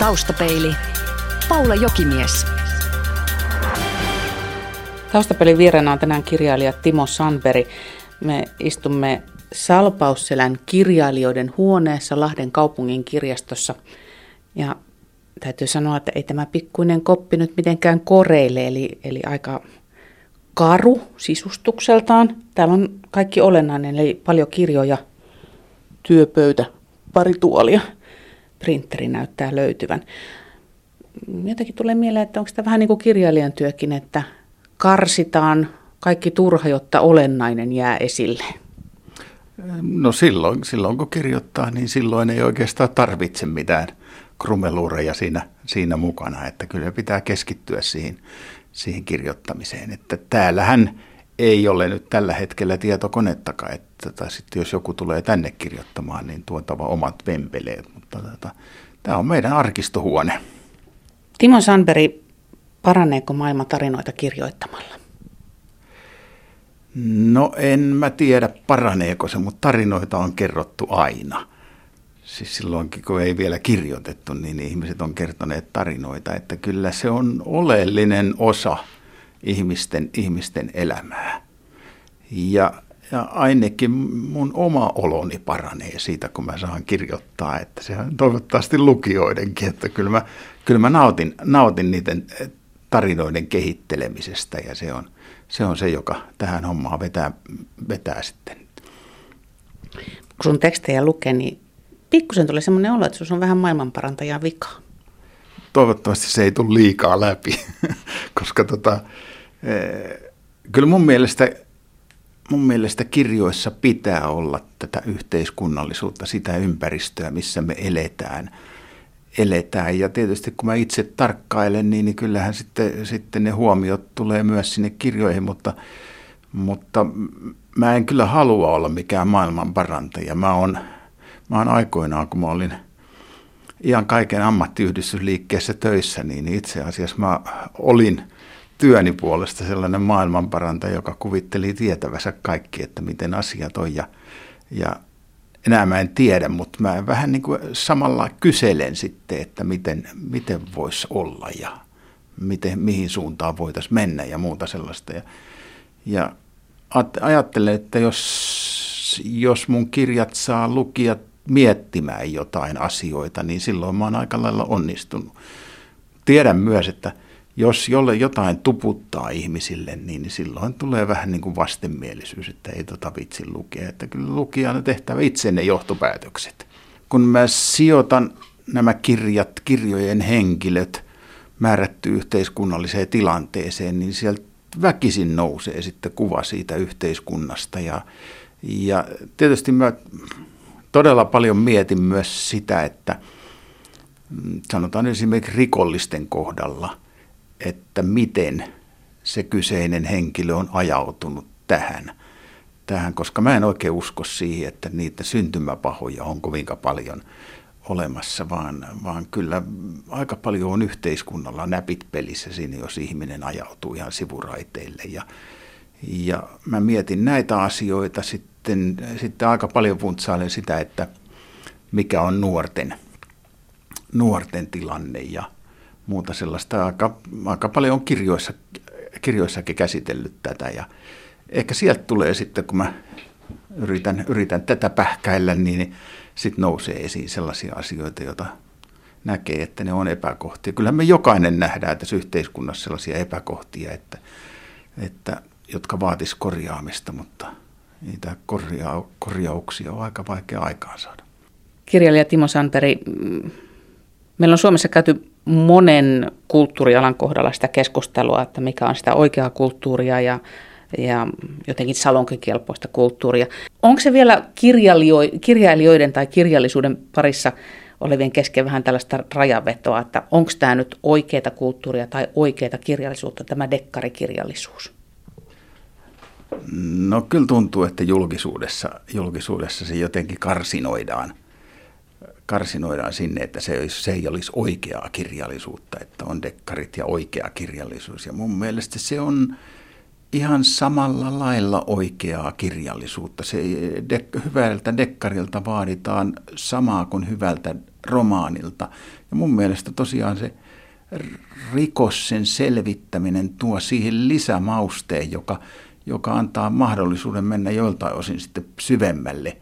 Taustapeili. Paula Jokimies. Taustapelin vieraana on tänään kirjailija Timo Sanberi. Me istumme Salpausselän kirjailijoiden huoneessa Lahden kaupungin kirjastossa. Ja täytyy sanoa, että ei tämä pikkuinen koppi nyt mitenkään koreile, eli, eli aika karu sisustukseltaan. Täällä on kaikki olennainen, eli paljon kirjoja, työpöytä, pari tuolia. Printeri näyttää löytyvän. Jotenkin tulee mieleen, että onko tämä vähän niin kuin kirjailijan työkin, että karsitaan kaikki turha, jotta olennainen jää esille. No silloin, silloin kun kirjoittaa, niin silloin ei oikeastaan tarvitse mitään krumeluureja siinä, siinä mukana, että kyllä pitää keskittyä siihen, siihen kirjoittamiseen. Että täällähän ei ole nyt tällä hetkellä tietokonettakaan, että tai sitten jos joku tulee tänne kirjoittamaan, niin tuotava omat vempeleet, mutta tota, tämä on meidän arkistohuone. Timo Sanberi, paraneeko maailman tarinoita kirjoittamalla? No en mä tiedä paraneeko se, mutta tarinoita on kerrottu aina. Siis silloinkin, kun ei vielä kirjoitettu, niin ihmiset on kertoneet tarinoita, että kyllä se on oleellinen osa ihmisten, ihmisten elämää. Ja, ja ainakin mun oma oloni paranee siitä, kun mä saan kirjoittaa, että se on toivottavasti lukijoidenkin, että kyllä mä, kyllä mä nautin, nautin niiden tarinoiden kehittelemisestä ja se on, se on se, joka tähän hommaan vetää, vetää sitten. Kun sun tekstejä lukee, niin pikkusen tulee semmoinen olo, että se on vähän maailmanparantajan vika. Toivottavasti se ei tule liikaa läpi, koska tota, kyllä mun mielestä, mun mielestä kirjoissa pitää olla tätä yhteiskunnallisuutta, sitä ympäristöä, missä me eletään. eletään. Ja tietysti kun mä itse tarkkailen, niin, niin kyllähän sitten, sitten ne huomiot tulee myös sinne kirjoihin, mutta, mutta mä en kyllä halua olla mikään maailman parantaja. Mä oon, mä oon aikoinaan, kun mä olin ihan kaiken ammattiyhdistysliikkeessä töissä, niin itse asiassa mä olin – työni puolesta sellainen maailmanparantaja, joka kuvitteli tietävänsä kaikki, että miten asiat on. Ja, ja enää mä en tiedä, mutta mä vähän niin kuin samalla kyselen sitten, että miten, miten voisi olla ja miten, mihin suuntaan voitaisiin mennä ja muuta sellaista. Ja, ja ajattelen, että jos, jos mun kirjat saa lukijat miettimään jotain asioita, niin silloin mä oon aika lailla onnistunut. Tiedän myös, että – jos jolle jotain tuputtaa ihmisille, niin silloin tulee vähän niin kuin vastenmielisyys, että ei tota vitsi lukea. Että kyllä lukijan on tehtävä itse ne johtopäätökset. Kun mä sijoitan nämä kirjat, kirjojen henkilöt määrätty yhteiskunnalliseen tilanteeseen, niin sieltä väkisin nousee sitten kuva siitä yhteiskunnasta. Ja, ja tietysti mä todella paljon mietin myös sitä, että mm, sanotaan esimerkiksi rikollisten kohdalla – että miten se kyseinen henkilö on ajautunut tähän, tähän, koska mä en oikein usko siihen, että niitä syntymäpahoja on kovinka paljon olemassa, vaan, vaan kyllä aika paljon on yhteiskunnalla näpit pelissä siinä, jos ihminen ajautuu ihan sivuraiteille. Ja, ja mä mietin näitä asioita sitten, sitten aika paljon funtsailen sitä, että mikä on nuorten, nuorten tilanne ja, muuta sellaista. Aika, aika paljon on kirjoissa, kirjoissakin käsitellyt tätä ja ehkä sieltä tulee sitten, kun mä yritän, yritän tätä pähkäillä, niin sitten nousee esiin sellaisia asioita, joita näkee, että ne on epäkohtia. Kyllä me jokainen nähdään tässä yhteiskunnassa sellaisia epäkohtia, että, että, jotka vaatis korjaamista, mutta niitä korjaa, korjauksia on aika vaikea aikaansaada. Kirjailija Timo Santeri, mm, meillä on Suomessa käyty monen kulttuurialan kohdalla sitä keskustelua, että mikä on sitä oikeaa kulttuuria ja, ja jotenkin salonkikelpoista kulttuuria. Onko se vielä kirjailijoiden tai kirjallisuuden parissa olevien kesken vähän tällaista rajavetoa, että onko tämä nyt oikeaa kulttuuria tai oikeaa kirjallisuutta, tämä dekkarikirjallisuus? No kyllä tuntuu, että julkisuudessa, julkisuudessa se jotenkin karsinoidaan karsinoidaan sinne, että se, olisi, se ei olisi oikeaa kirjallisuutta, että on dekkarit ja oikea kirjallisuus. Ja mun mielestä se on, ihan samalla lailla oikeaa kirjallisuutta. Se dek- hyvältä dekkarilta vaaditaan samaa kuin hyvältä romaanilta. Ja mun mielestä tosiaan se rikoksen selvittäminen tuo siihen lisämausteen, joka, joka antaa mahdollisuuden mennä joiltain osin sitten syvemmälle,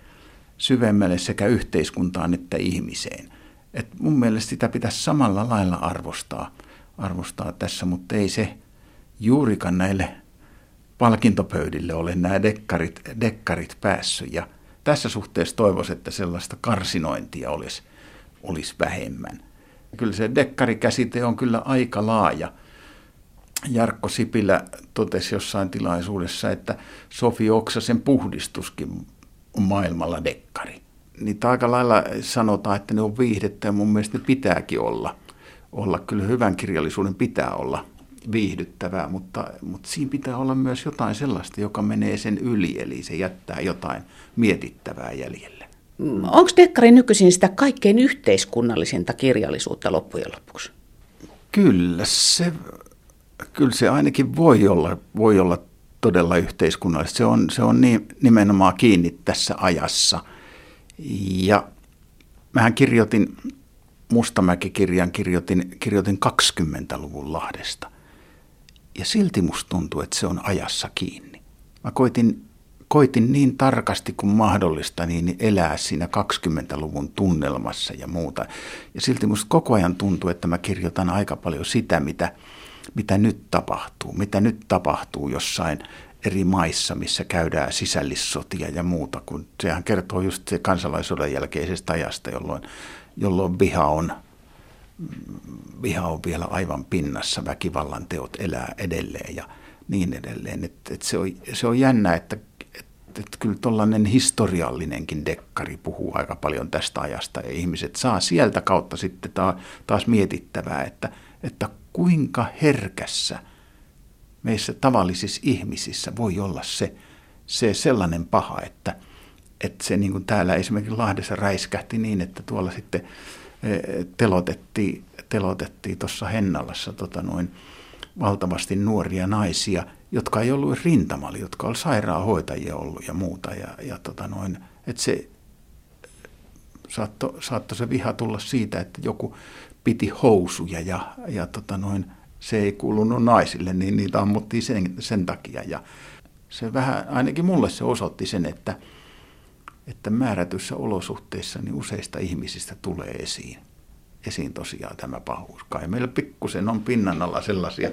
syvemmälle sekä yhteiskuntaan että ihmiseen. Et mun mielestä sitä pitäisi samalla lailla arvostaa, arvostaa tässä, mutta ei se juurikaan näille palkintopöydille ole nämä dekkarit, dekkarit päässyt. Ja tässä suhteessa toivoisin, että sellaista karsinointia olisi, olisi vähemmän. Kyllä se dekkarikäsite on kyllä aika laaja. Jarkko Sipilä totesi jossain tilaisuudessa, että Sofi Oksasen puhdistuskin on maailmalla dekkari. Niin aika lailla sanotaan, että ne on viihdettä ja mun mielestä ne pitääkin olla. olla. Kyllä hyvän kirjallisuuden pitää olla viihdyttävää, mutta, mutta siinä pitää olla myös jotain sellaista, joka menee sen yli, eli se jättää jotain mietittävää jäljelle. Onko Dekkari nykyisin sitä kaikkein yhteiskunnallisinta kirjallisuutta loppujen lopuksi? Kyllä se, kyllä se ainakin voi olla, voi olla todella yhteiskunnallista. Se on, se on niin, nimenomaan kiinni tässä ajassa. Ja mähän kirjoitin, Mustamäki-kirjan kirjoitin, kirjoitin 20-luvun Lahdesta. Ja silti musta tuntuu, että se on ajassa kiinni. Mä koitin, koitin niin tarkasti kuin mahdollista niin elää siinä 20-luvun tunnelmassa ja muuta. Ja silti musta koko ajan tuntuu, että mä kirjoitan aika paljon sitä, mitä, mitä nyt tapahtuu. Mitä nyt tapahtuu jossain eri maissa, missä käydään sisällissotia ja muuta. Kun sehän kertoo just se kansalaisuuden jälkeisestä ajasta, jolloin, jolloin viha on – viha on vielä aivan pinnassa, väkivallan teot elää edelleen ja niin edelleen. Et, et se, on, se on jännä, että et, et kyllä tuollainen historiallinenkin dekkari puhuu aika paljon tästä ajasta ja ihmiset saa sieltä kautta sitten taas mietittävää, että, että kuinka herkässä meissä tavallisissa ihmisissä voi olla se, se sellainen paha, että, että se niin kuin täällä esimerkiksi Lahdessa räiskähti niin, että tuolla sitten telotettiin telotettiin tuossa Hennalassa tota noin, valtavasti nuoria naisia, jotka ei ollut rintamalla, jotka oli sairaanhoitajia ollut ja muuta. Ja, ja tota noin, että se saattoi saatto se viha tulla siitä, että joku piti housuja ja, ja tota noin, se ei kuulunut naisille, niin niitä ammuttiin sen, sen takia. Ja se vähän, ainakin mulle se osoitti sen, että, että määrätyissä olosuhteissa niin useista ihmisistä tulee esiin, esiin tosiaan tämä pahuus. Kai meillä pikkusen on pinnan alla sellaisia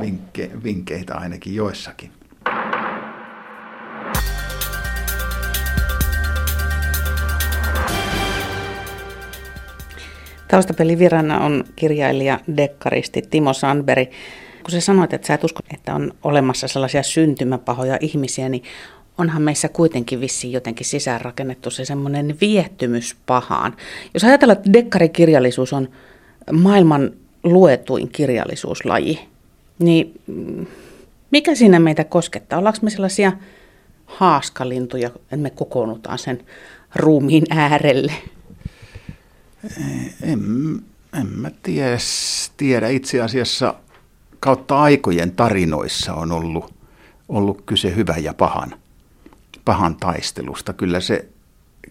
vinkke, vinkkeitä ainakin joissakin. Taustapelivirana on kirjailija, dekkaristi Timo Sandberg. Kun sä sanoit, että sä et usko, että on olemassa sellaisia syntymäpahoja ihmisiä, niin onhan meissä kuitenkin vissiin jotenkin sisäänrakennettu se semmoinen viehtymys pahaan. Jos ajatellaan, että dekkarikirjallisuus on maailman luetuin kirjallisuuslaji, niin mikä siinä meitä koskettaa? Ollaanko me sellaisia haaskalintuja, että me kokoonnutaan sen ruumiin äärelle? En, en mä tiedä, tiedä. Itse asiassa kautta aikojen tarinoissa on ollut, ollut kyse hyvän ja pahan pahan taistelusta. Kyllä se,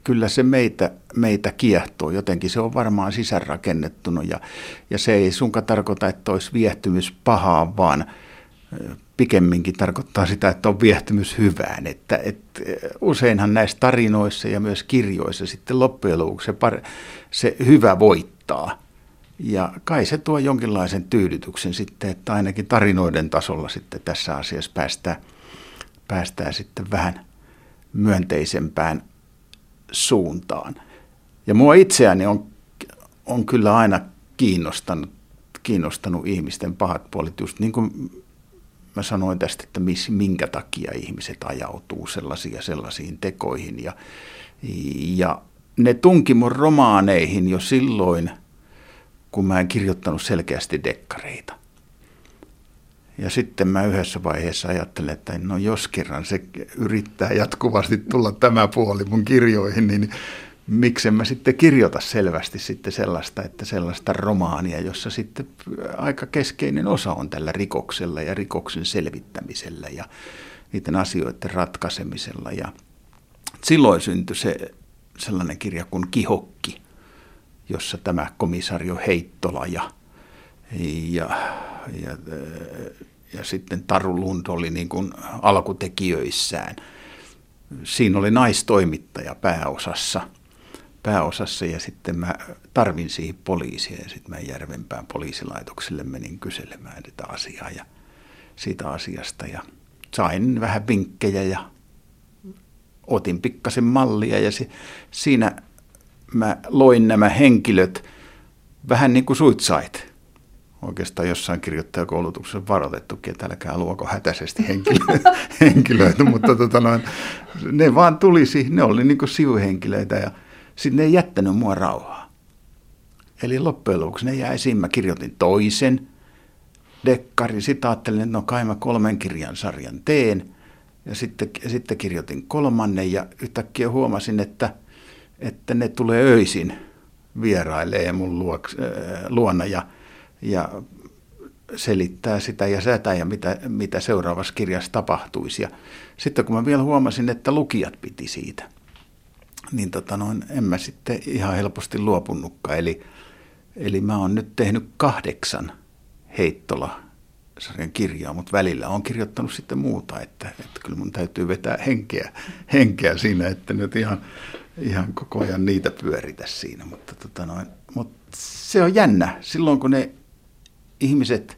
kyllä se meitä, meitä kiehtoo. Jotenkin se on varmaan sisäänrakennettuna ja, ja se ei sunka tarkoita, että olisi viehtymys pahaa, vaan pikemminkin tarkoittaa sitä, että on viehtymys hyvään. Että, että useinhan näissä tarinoissa ja myös kirjoissa sitten loppujen lopuksi se, par, se hyvä voittaa. Ja kai se tuo jonkinlaisen tyydytyksen sitten, että ainakin tarinoiden tasolla sitten tässä asiassa päästään, päästään sitten vähän myönteisempään suuntaan. Ja mua itseäni on, on kyllä aina kiinnostanut, kiinnostanut ihmisten pahat puolet, just niin kuin mä sanoin tästä, että miss, minkä takia ihmiset ajautuu sellaisiin sellaisiin tekoihin. Ja, ja ne tunki mun romaaneihin jo silloin, kun mä en kirjoittanut selkeästi dekkareita. Ja sitten mä yhdessä vaiheessa ajattelin, että no jos kerran se yrittää jatkuvasti tulla tämä puoli mun kirjoihin, niin miksen mä sitten kirjoita selvästi sitten sellaista, että sellaista romaania, jossa sitten aika keskeinen osa on tällä rikoksella ja rikoksen selvittämisellä ja niiden asioiden ratkaisemisella. Ja silloin syntyi se sellainen kirja kuin Kihokki, jossa tämä komisario Heittola ja, ja, ja, ja sitten Taru Lund oli niin kuin alkutekijöissään. Siinä oli naistoimittaja pääosassa – pääosassa ja sitten mä tarvin siihen poliisia ja sitten mä Järvenpään poliisilaitokselle menin kyselemään tätä asiaa ja siitä asiasta ja sain vähän vinkkejä ja otin pikkasen mallia ja se, siinä mä loin nämä henkilöt vähän niin kuin suit sait. Oikeastaan jossain kirjoittajakoulutuksessa varoitettukin, että älkää luoko hätäisesti henkilöitä, henkilöitä mutta tota noin, ne vaan tulisi, ne oli niin kuin sivuhenkilöitä ja sitten ne ei jättänyt mua rauhaa. Eli loppujen lopuksi ne jäi esiin. Mä kirjoitin toisen dekkarin. Sitten ajattelin, että no kai mä kolmen kirjan sarjan teen. Ja sitten, sitten kirjoitin kolmannen ja yhtäkkiä huomasin, että, että ne tulee öisin vierailee mun luoks, äh, luona ja, ja selittää sitä ja sätä ja mitä, mitä seuraavassa kirjassa tapahtuisi. Ja sitten kun mä vielä huomasin, että lukijat piti siitä – niin tota noin, en mä sitten ihan helposti luopunutkaan. Eli, eli mä oon nyt tehnyt kahdeksan heittola sarjan kirjaa, mutta välillä on kirjoittanut sitten muuta, että, että kyllä mun täytyy vetää henkeä, henkeä siinä, että nyt ihan, ihan koko ajan niitä pyöritä siinä. Mutta, tota noin, mutta se on jännä, silloin kun ne ihmiset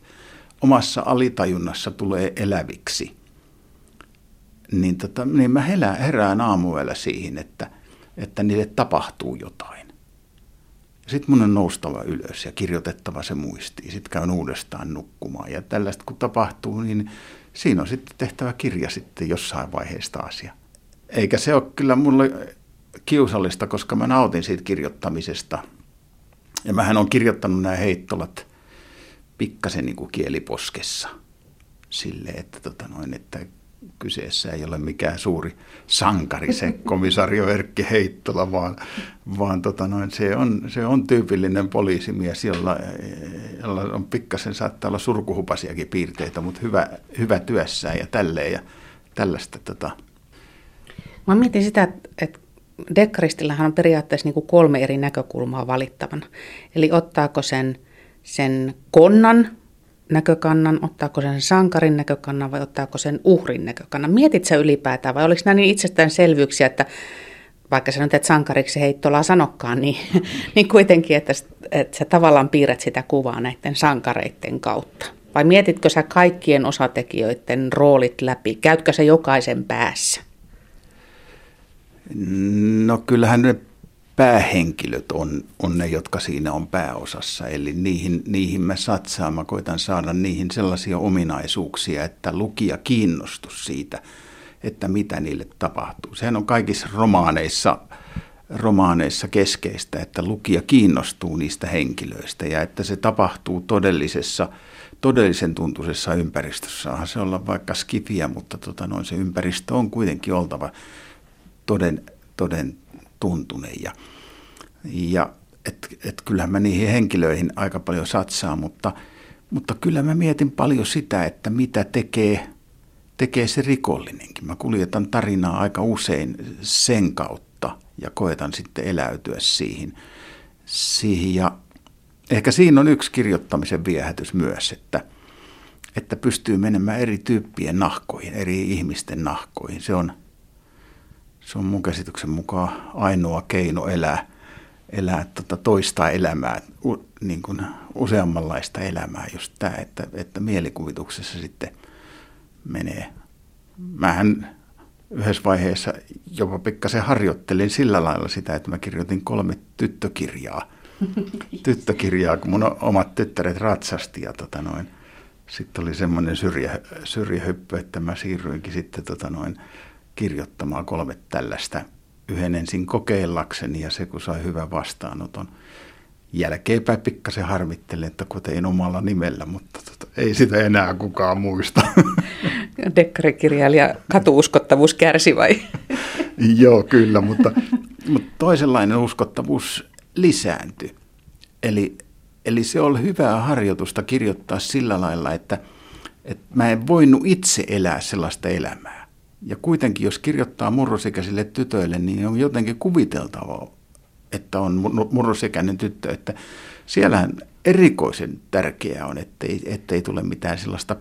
omassa alitajunnassa tulee eläviksi, niin, tota, niin mä herään aamuella siihen, että – että niille tapahtuu jotain. Sitten mun on noustava ylös ja kirjoitettava se muistiin. Sitten käyn uudestaan nukkumaan. Ja tällaista kun tapahtuu, niin siinä on sitten tehtävä kirja sitten jossain vaiheessa asia. Eikä se ole kyllä mulle kiusallista, koska mä nautin siitä kirjoittamisesta. Ja mähän on kirjoittanut nämä heittolat pikkasen niin kieliposkessa. Sille, että, tota noin, että kyseessä ei ole mikään suuri sankari se komisario Erkki Heittola, vaan, vaan tota noin, se, on, se on tyypillinen poliisimies, jolla, jolla on pikkasen saattaa olla surkuhupasiakin piirteitä, mutta hyvä, hyvä työssään ja tälleen ja tällaista. Tota. Mä mietin sitä, että Dekkaristillähän on periaatteessa niin kuin kolme eri näkökulmaa valittavana. Eli ottaako sen, sen konnan, näkökannan, ottaako sen sankarin näkökannan vai ottaako sen uhrin näkökannan? Mietit sä ylipäätään vai oliko nämä niin itsestäänselvyyksiä, että vaikka sä nyt et sankariksi heittolaa sanokkaan, niin, niin kuitenkin, että, että sä tavallaan piirrät sitä kuvaa näiden sankareiden kautta? Vai mietitkö sä kaikkien osatekijöiden roolit läpi? Käytkö sä jokaisen päässä? No kyllähän ne päähenkilöt on, on ne, jotka siinä on pääosassa. Eli niihin, niihin mä satsaan, mä koitan saada niihin sellaisia ominaisuuksia, että lukija kiinnostus siitä, että mitä niille tapahtuu. Sehän on kaikissa romaaneissa, romaaneissa keskeistä, että lukija kiinnostuu niistä henkilöistä ja että se tapahtuu todellisessa, todellisen tuntuisessa ympäristössä. Saahan se olla vaikka skifiä, mutta tota noin, se ympäristö on kuitenkin oltava toden, toden tuntunen. Ja, ja et, et kyllähän mä niihin henkilöihin aika paljon satsaan, mutta, mutta kyllä mä mietin paljon sitä, että mitä tekee, tekee se rikollinenkin. Mä kuljetan tarinaa aika usein sen kautta ja koetan sitten eläytyä siihen. siihen ja ehkä siinä on yksi kirjoittamisen viehätys myös, että, että pystyy menemään eri tyyppien nahkoihin, eri ihmisten nahkoihin. Se on, se on mun käsityksen mukaan ainoa keino elää, elää tota toista elämää, u, niin kuin useammanlaista elämää. Just tämä, että, että mielikuvituksessa sitten menee. Mähän yhdessä vaiheessa jopa pikkasen harjoittelin sillä lailla sitä, että mä kirjoitin kolme tyttökirjaa. tyttökirjaa, kun mun omat tyttäret ratsasti ja tota noin. Sitten oli semmoinen syrjä, syrjähyppy, että mä siirryinkin sitten tota noin, kirjoittamaan kolme tällaista yhden ensin kokeillakseni ja se kun sai hyvän vastaanoton. Jälkeenpäin pikkasen harmittelen, että kutein omalla nimellä, mutta tota, ei sitä enää kukaan muista. Dekkarikirjailija katuuskottavuus kärsi vai? Joo, kyllä, mutta, Mutta toisenlainen uskottavuus lisääntyi. Eli, eli se oli hyvää harjoitusta kirjoittaa sillä lailla, että, että mä en voinut itse elää sellaista elämää. Ja kuitenkin, jos kirjoittaa murrosikäisille tytöille, niin on jotenkin kuviteltavaa, että on murrosikäinen tyttö, että siellähän erikoisen tärkeää on, ettei, ettei tule mitään sellaista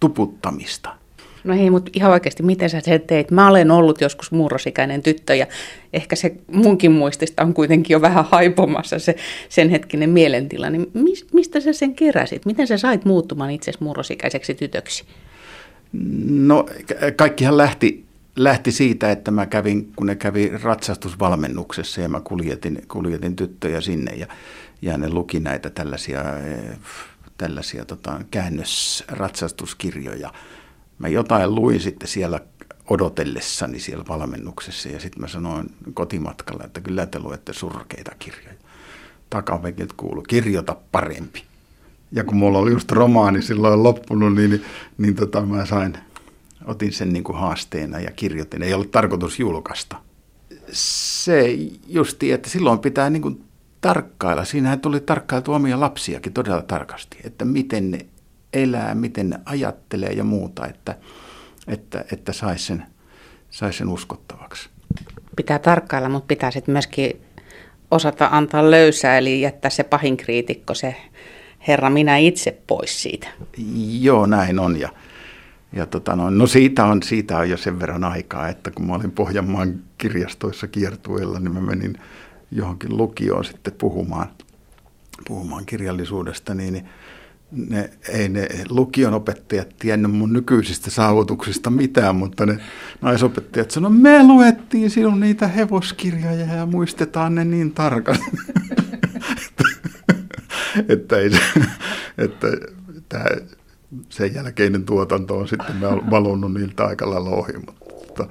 tuputtamista. No hei, mutta ihan oikeasti, miten sä sen teit? Mä olen ollut joskus murrosikäinen tyttö ja ehkä se munkin muistista on kuitenkin jo vähän haipomassa se sen hetkinen mielentila. Niin mistä sä sen keräsit? Miten sä sait muuttumaan itse murrosikäiseksi tytöksi? No kaikkihan lähti, lähti siitä, että mä kävin, kun ne kävi ratsastusvalmennuksessa ja mä kuljetin, kuljetin tyttöjä sinne ja, ja ne luki näitä tällaisia, tällaisia tota, käännösratsastuskirjoja. Mä jotain luin sitten siellä odotellessani siellä valmennuksessa ja sitten mä sanoin kotimatkalla, että kyllä te luette surkeita kirjoja. Takapenkiltä kuuluu, kirjoita parempi. Ja kun mulla oli just romaani silloin loppunut, niin, niin, tota, mä sain, otin sen niin kuin haasteena ja kirjoitin. Ei ollut tarkoitus julkaista. Se justi, että silloin pitää niin kuin tarkkailla. Siinähän tuli tarkkailtu omia lapsiakin todella tarkasti, että miten ne elää, miten ne ajattelee ja muuta, että, että, että saisi sen, sais sen uskottavaksi. Pitää tarkkailla, mutta pitää sitten myöskin osata antaa löysää, eli jättää se pahin kriitikko, se Herra, minä itse pois siitä. Joo, näin on. Ja, ja tota no, no siitä, on, siitä on jo sen verran aikaa, että kun mä olin Pohjanmaan kirjastoissa kiertueella, niin mä menin johonkin lukioon sitten puhumaan, puhumaan kirjallisuudesta, niin, niin ne, ei ne lukion opettajat tiennyt mun nykyisistä saavutuksista mitään, mutta ne naisopettajat sanoivat, me luettiin sinun niitä hevoskirjoja ja muistetaan ne niin tarkasti. että, ei, että tämä, sen jälkeinen tuotanto on sitten valunut niiltä aika lailla ohi. Mutta.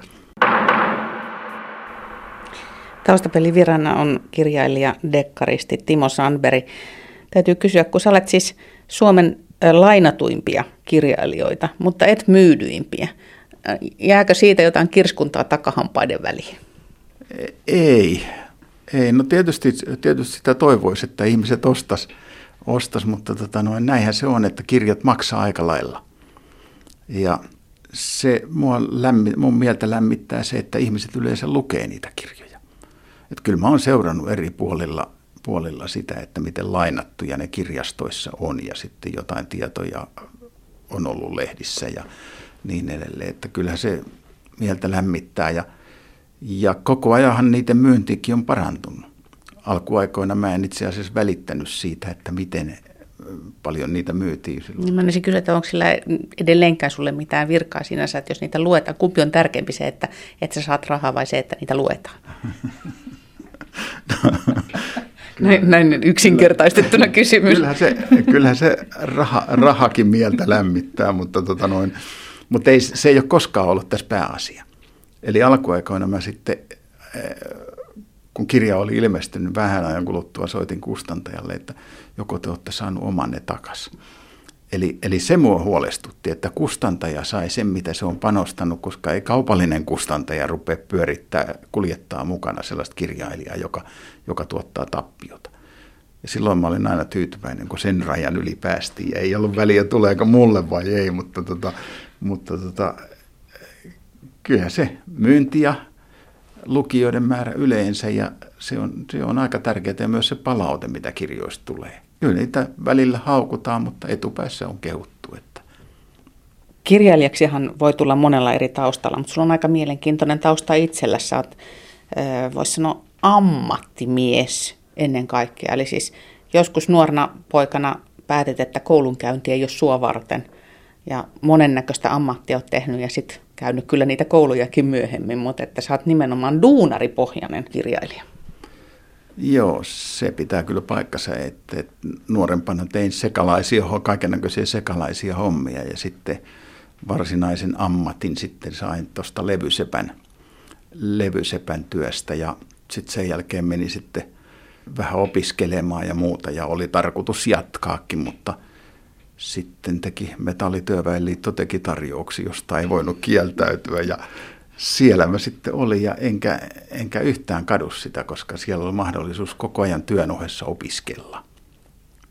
Taustapelivirana on kirjailija, dekkaristi Timo Sandberg. Täytyy kysyä, kun sä olet siis Suomen lainatuimpia kirjailijoita, mutta et myydyimpiä. Jääkö siitä jotain kirskuntaa takahampaiden väliin? Ei. Ei. No tietysti, tietysti sitä toivoisi, että ihmiset ostas, ostas mutta tota noin, näinhän se on, että kirjat maksaa aika lailla. Ja se mua lämmi, mun mieltä lämmittää se, että ihmiset yleensä lukee niitä kirjoja. Et kyllä mä oon seurannut eri puolilla puolilla sitä, että miten lainattuja ne kirjastoissa on ja sitten jotain tietoja on ollut lehdissä ja niin edelleen. Että kyllähän se mieltä lämmittää ja, ja koko ajanhan niiden myyntikin on parantunut. Alkuaikoina mä en itse asiassa välittänyt siitä, että miten paljon niitä myytiin silloin. Niin mä olisin kysyä, että onko sillä edelleenkään sulle mitään virkaa sinänsä, että jos niitä luetaan, kumpi on tärkeämpi se, että, että sä saat rahaa vai se, että niitä luetaan? Näin, näin yksinkertaistettuna kysymys. Kyllähän se, kyllähän se raha, rahakin mieltä lämmittää, mutta, tota noin, mutta ei, se ei ole koskaan ollut tässä pääasia. Eli alkuaikoina mä sitten, eh, kun kirja oli ilmestynyt vähän ajan kuluttua, soitin kustantajalle, että joko te olette saanut omanne takaisin. Eli, eli se mua huolestutti, että kustantaja sai sen, mitä se on panostanut, koska ei kaupallinen kustantaja rupea pyörittää, kuljettaa mukana sellaista kirjailijaa, joka, joka tuottaa tappiota. Ja silloin mä olin aina tyytyväinen, kun sen rajan yli päästiin. Ei ollut väliä, tuleeko mulle vai ei, mutta, tota, mutta tota, kyllähän se myynti ja lukijoiden määrä yleensä ja se on, se on aika tärkeää ja myös se palaute, mitä kirjoista tulee. Kyllä niitä välillä haukutaan, mutta etupäässä on kehuttu. Että. Kirjailijaksihan voi tulla monella eri taustalla, mutta sulla on aika mielenkiintoinen tausta itsellä. Sä oot, voisi sanoa, ammattimies ennen kaikkea. Eli siis joskus nuorena poikana päätit, että koulunkäynti ei ole sua varten. Ja monennäköistä ammattia olet tehnyt ja sitten käynyt kyllä niitä koulujakin myöhemmin, mutta että sä oot nimenomaan duunaripohjainen kirjailija. Joo, se pitää kyllä paikkansa, että, nuorempana tein sekalaisia, kaikenlaisia sekalaisia hommia ja sitten varsinaisen ammatin sitten sain tuosta levysepän, levysepän työstä ja sitten sen jälkeen meni sitten vähän opiskelemaan ja muuta ja oli tarkoitus jatkaakin, mutta sitten teki Metallityöväenliitto teki tarjouksia, josta ei voinut kieltäytyä ja siellä mä sitten olin ja enkä, enkä yhtään kadu sitä, koska siellä oli mahdollisuus koko ajan työn ohessa opiskella.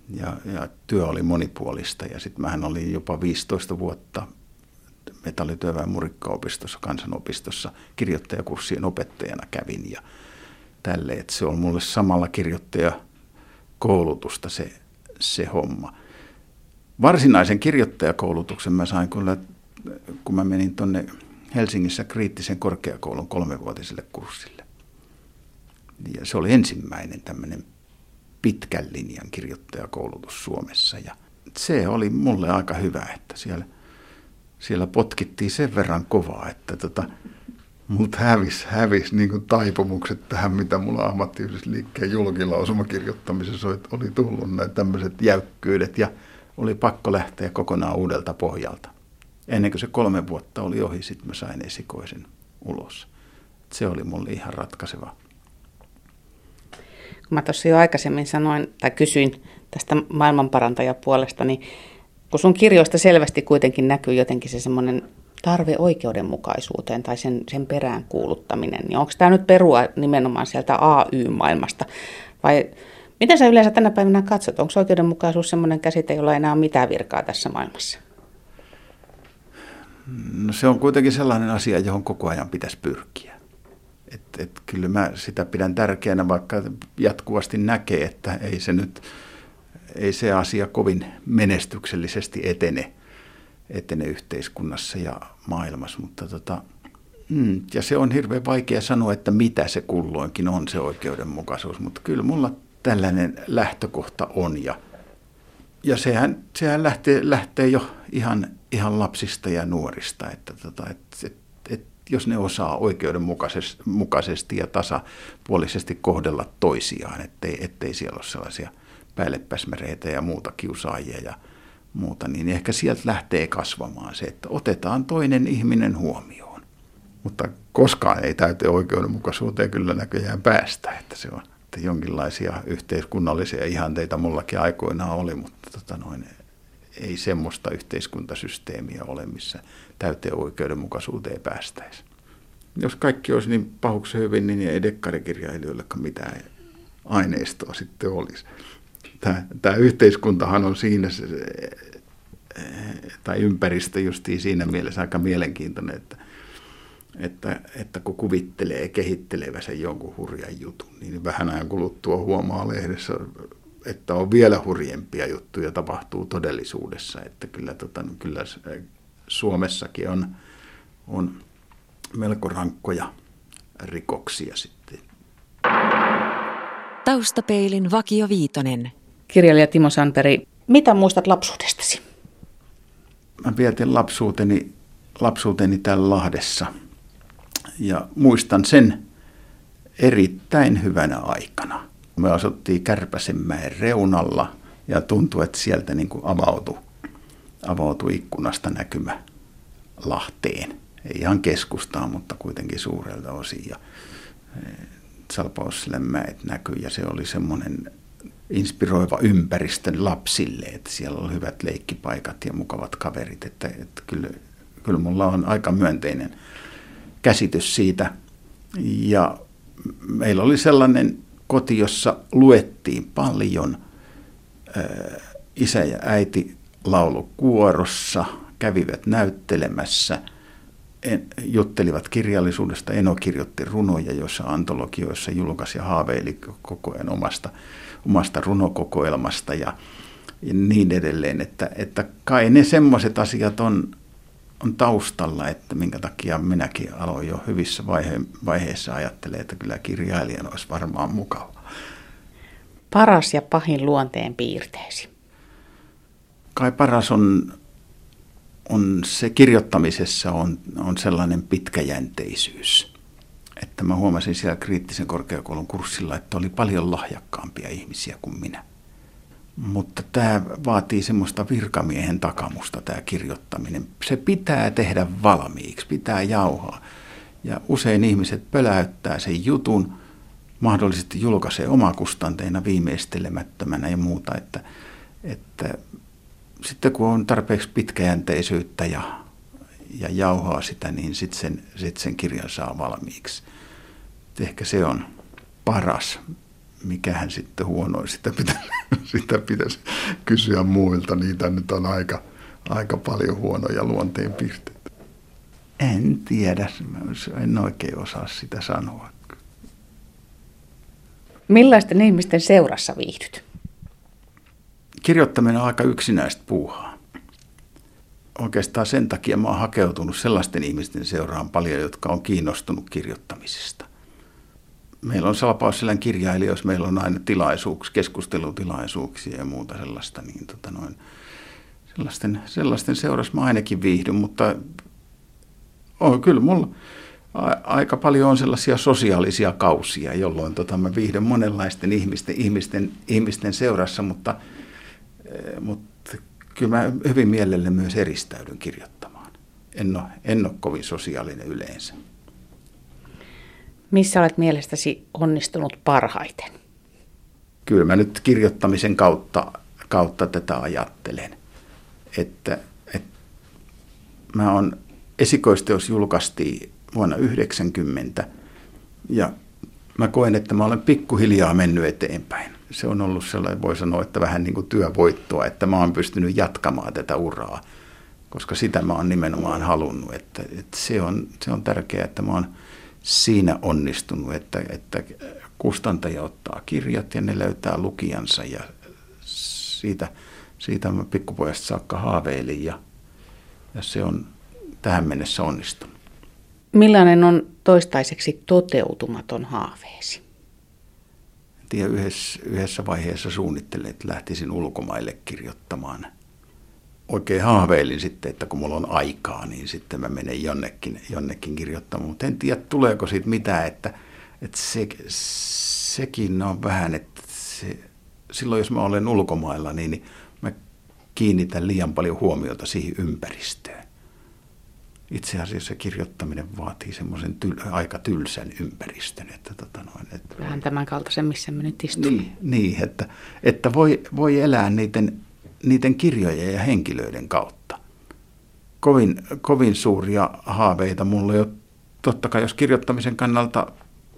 Ja, ja työ oli monipuolista ja sitten mähän olin jopa 15 vuotta metallityöväen murikkaopistossa, kansanopistossa kirjoittajakurssien opettajana kävin ja tälle, että se on mulle samalla kirjoittajakoulutusta se, se homma. Varsinaisen kirjoittajakoulutuksen mä sain kyllä, kun mä menin tuonne Helsingissä kriittisen korkeakoulun kolmevuotiselle kurssille. Ja se oli ensimmäinen tämmöinen pitkän linjan kirjoittajakoulutus Suomessa. Ja se oli mulle aika hyvä, että siellä, siellä potkittiin sen verran kovaa, että tota, mut hävis, hävis niin kuin taipumukset tähän, mitä mulla ammattiyhdysliikkeen julkilausumakirjoittamisessa oli tullut, nämä tämmöiset jäykkyydet ja oli pakko lähteä kokonaan uudelta pohjalta. Ennen kuin se kolme vuotta oli ohi, sitten mä sain esikoisen ulos. Se oli mulle ihan ratkaiseva. Kun mä tuossa jo aikaisemmin sanoin tai kysyin tästä maailmanparantajapuolesta, niin kun sun kirjoista selvästi kuitenkin näkyy jotenkin se semmoinen tarve oikeudenmukaisuuteen tai sen, sen perään kuuluttaminen, niin onko tämä nyt perua nimenomaan sieltä AY-maailmasta vai miten sä yleensä tänä päivänä katsot? Onko oikeudenmukaisuus semmoinen käsite, jolla enää ole mitään virkaa tässä maailmassa? No se on kuitenkin sellainen asia, johon koko ajan pitäisi pyrkiä. Et, et kyllä mä sitä pidän tärkeänä, vaikka jatkuvasti näkee, että ei se nyt, ei se asia kovin menestyksellisesti etene, etene yhteiskunnassa ja maailmassa, mutta tota, mm, ja se on hirveän vaikea sanoa, että mitä se kulloinkin on se oikeudenmukaisuus, mutta kyllä mulla tällainen lähtökohta on ja, ja sehän, sehän lähtee, lähtee jo ihan ihan lapsista ja nuorista, että, tota, et, et, et, jos ne osaa oikeudenmukaisesti ja tasapuolisesti kohdella toisiaan, ettei, ettei siellä ole sellaisia päällepäsmereitä ja muuta kiusaajia ja muuta, niin ehkä sieltä lähtee kasvamaan se, että otetaan toinen ihminen huomioon. Mutta koskaan ei täytyy oikeudenmukaisuuteen kyllä näköjään päästä, että se on että jonkinlaisia yhteiskunnallisia ihanteita mullakin aikoinaan oli, mutta tota noin, ei semmoista yhteiskuntasysteemiä ole, missä täyteen oikeudenmukaisuuteen päästäisi. Jos kaikki olisi niin pahuksi hyvin, niin ei dekkarikirjailijoillekaan mitään aineistoa sitten olisi. Tämä, tämä yhteiskuntahan on siinä, se, tai ympäristö justiin siinä mielessä aika mielenkiintoinen, että, että, että kun kuvittelee kehittelevänsä jonkun hurjan jutun, niin vähän ajan kuluttua huomaa lehdessä että on vielä hurjempia juttuja tapahtuu todellisuudessa. Että kyllä, tota, kyllä Suomessakin on, on melko rankkoja rikoksia sitten. Taustapeilin Vakio Viitonen. Kirjailija Timo Sanperi, mitä muistat lapsuudestasi? Mä vietin lapsuuteni, lapsuuteni täällä Lahdessa ja muistan sen erittäin hyvänä aikana – me asuttiin Kärpäsenmäen reunalla ja tuntui, että sieltä niin kuin avautui, avautui ikkunasta näkymä Lahteen. Ei ihan keskustaan, mutta kuitenkin suurelta osin. Ja e, Salpausselänmäet näkyi ja se oli semmoinen inspiroiva ympäristö lapsille, että siellä oli hyvät leikkipaikat ja mukavat kaverit. Että, että kyllä, kyllä mulla on aika myönteinen käsitys siitä. Ja meillä oli sellainen koti, jossa luettiin paljon. Isä ja äiti laulu kuorossa, kävivät näyttelemässä, juttelivat kirjallisuudesta. Eno kirjoitti runoja, joissa antologioissa julkaisi ja haaveili koko ajan omasta, omasta runokokoelmasta ja, ja niin edelleen. Että, että kai ne semmoiset asiat on, on taustalla, että minkä takia minäkin aloin jo hyvissä vaihe- vaiheissa ajattelee, että kyllä kirjailijan olisi varmaan mukava. Paras ja pahin luonteen piirteesi? Kai paras on, on se kirjoittamisessa on, on sellainen pitkäjänteisyys. Että mä huomasin siellä kriittisen korkeakoulun kurssilla, että oli paljon lahjakkaampia ihmisiä kuin minä – mutta tämä vaatii semmoista virkamiehen takamusta, tämä kirjoittaminen. Se pitää tehdä valmiiksi, pitää jauhaa. Ja usein ihmiset pöläyttää sen jutun, mahdollisesti julkaisee omakustanteina viimeistelemättömänä ja muuta. Että, että sitten kun on tarpeeksi pitkäjänteisyyttä ja, ja jauhaa sitä, niin sitten sen, sit sen kirjan saa valmiiksi. Et ehkä se on paras. Mikähän sitten huono, sitä pitäisi, sitä pitäisi kysyä muilta. Niitä nyt on aika, aika paljon huonoja luonteenpiirteitä. En tiedä, en oikein osaa sitä sanoa. Millaisten ihmisten seurassa viihdyt? Kirjoittaminen on aika yksinäistä puuhaa. Oikeastaan sen takia mä oon hakeutunut sellaisten ihmisten seuraan paljon, jotka on kiinnostunut kirjoittamisesta. Meillä on Salpausselän kirjailijoissa, meillä on aina tilaisuuksia, keskustelutilaisuuksia ja muuta sellaista, niin tota noin, sellaisten, sellaisten seurassa mä ainakin viihdyn, mutta on, kyllä mulla aika paljon on sellaisia sosiaalisia kausia, jolloin tota, mä viihdyn monenlaisten ihmisten, ihmisten, ihmisten seurassa, mutta, eh, mutta kyllä mä hyvin mielelle myös eristäydyn kirjoittamaan. En ole, en ole kovin sosiaalinen yleensä. Missä olet mielestäsi onnistunut parhaiten? Kyllä mä nyt kirjoittamisen kautta, kautta tätä ajattelen, että, että mä on esikoisteos julkaistiin vuonna 1990 ja mä koen, että mä olen pikkuhiljaa mennyt eteenpäin. Se on ollut sellainen, voi sanoa, että vähän niin kuin työvoittoa, että mä oon pystynyt jatkamaan tätä uraa, koska sitä mä oon nimenomaan halunnut. Että, että se, on, se on tärkeää, että mä oon siinä onnistunut, että, että kustantaja ottaa kirjat ja ne löytää lukijansa ja siitä, siitä mä pikkupojasta saakka haaveilin ja, ja se on tähän mennessä onnistunut. Millainen on toistaiseksi toteutumaton haaveesi? Tiedä, yhdessä, yhdessä vaiheessa suunnittelin, että lähtisin ulkomaille kirjoittamaan. Oikein haaveilin sitten, että kun mulla on aikaa, niin sitten mä menen jonnekin, jonnekin kirjoittamaan. Mutta en tiedä, tuleeko siitä mitään, että, että se, sekin on vähän, että se, silloin jos mä olen ulkomailla, niin, niin mä kiinnitän liian paljon huomiota siihen ympäristöön itse asiassa kirjoittaminen vaatii semmoisen tyl, aika tylsän ympäristön. Että, tota noin, että Vähän tämän kaltaisen, missä me nyt istumme. Niin, niin että, että voi, voi elää niiden, niiden kirjojen ja henkilöiden kautta. Kovin, kovin suuria haaveita mulla jo, totta kai jos kirjoittamisen kannalta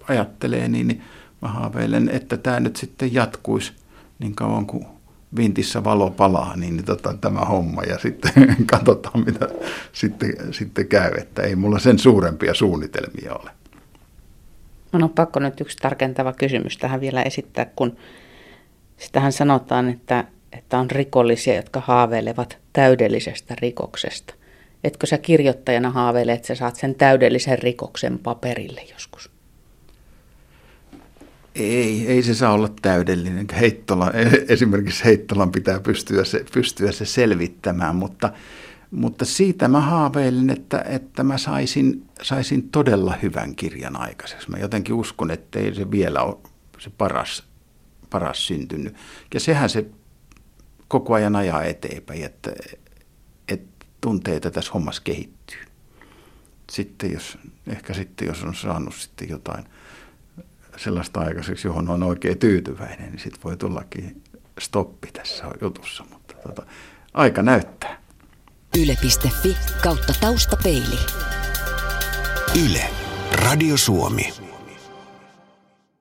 ajattelee, niin, niin mä haaveilen, että tämä nyt sitten jatkuisi niin kauan kuin vintissä valo palaa, niin, niin tota, tämä homma ja sitten katsotaan, mitä sitten, sitten käy. Että ei mulla sen suurempia suunnitelmia ole. No, on pakko nyt yksi tarkentava kysymys tähän vielä esittää, kun sitähän sanotaan, että, että on rikollisia, jotka haaveilevat täydellisestä rikoksesta. Etkö sä kirjoittajana haaveile, että sä saat sen täydellisen rikoksen paperille joskus? Ei, ei se saa olla täydellinen. Heittola, esimerkiksi Heittolan pitää pystyä se, pystyä se selvittämään, mutta, mutta siitä mä haaveilin, että, että mä saisin, saisin todella hyvän kirjan aikaiseksi. Mä jotenkin uskon, että ei se vielä ole se paras, paras syntynyt. Ja sehän se koko ajan ajaa eteenpäin, että, että tuntee, että tässä hommassa kehittyy. Sitten jos, ehkä sitten jos on saanut sitten jotain – sellaista aikaiseksi, johon on oikein tyytyväinen, niin sitten voi tullakin stoppi tässä jutussa, mutta tota, aika näyttää. Yle.fi kautta taustapeili. Yle. Radio Suomi.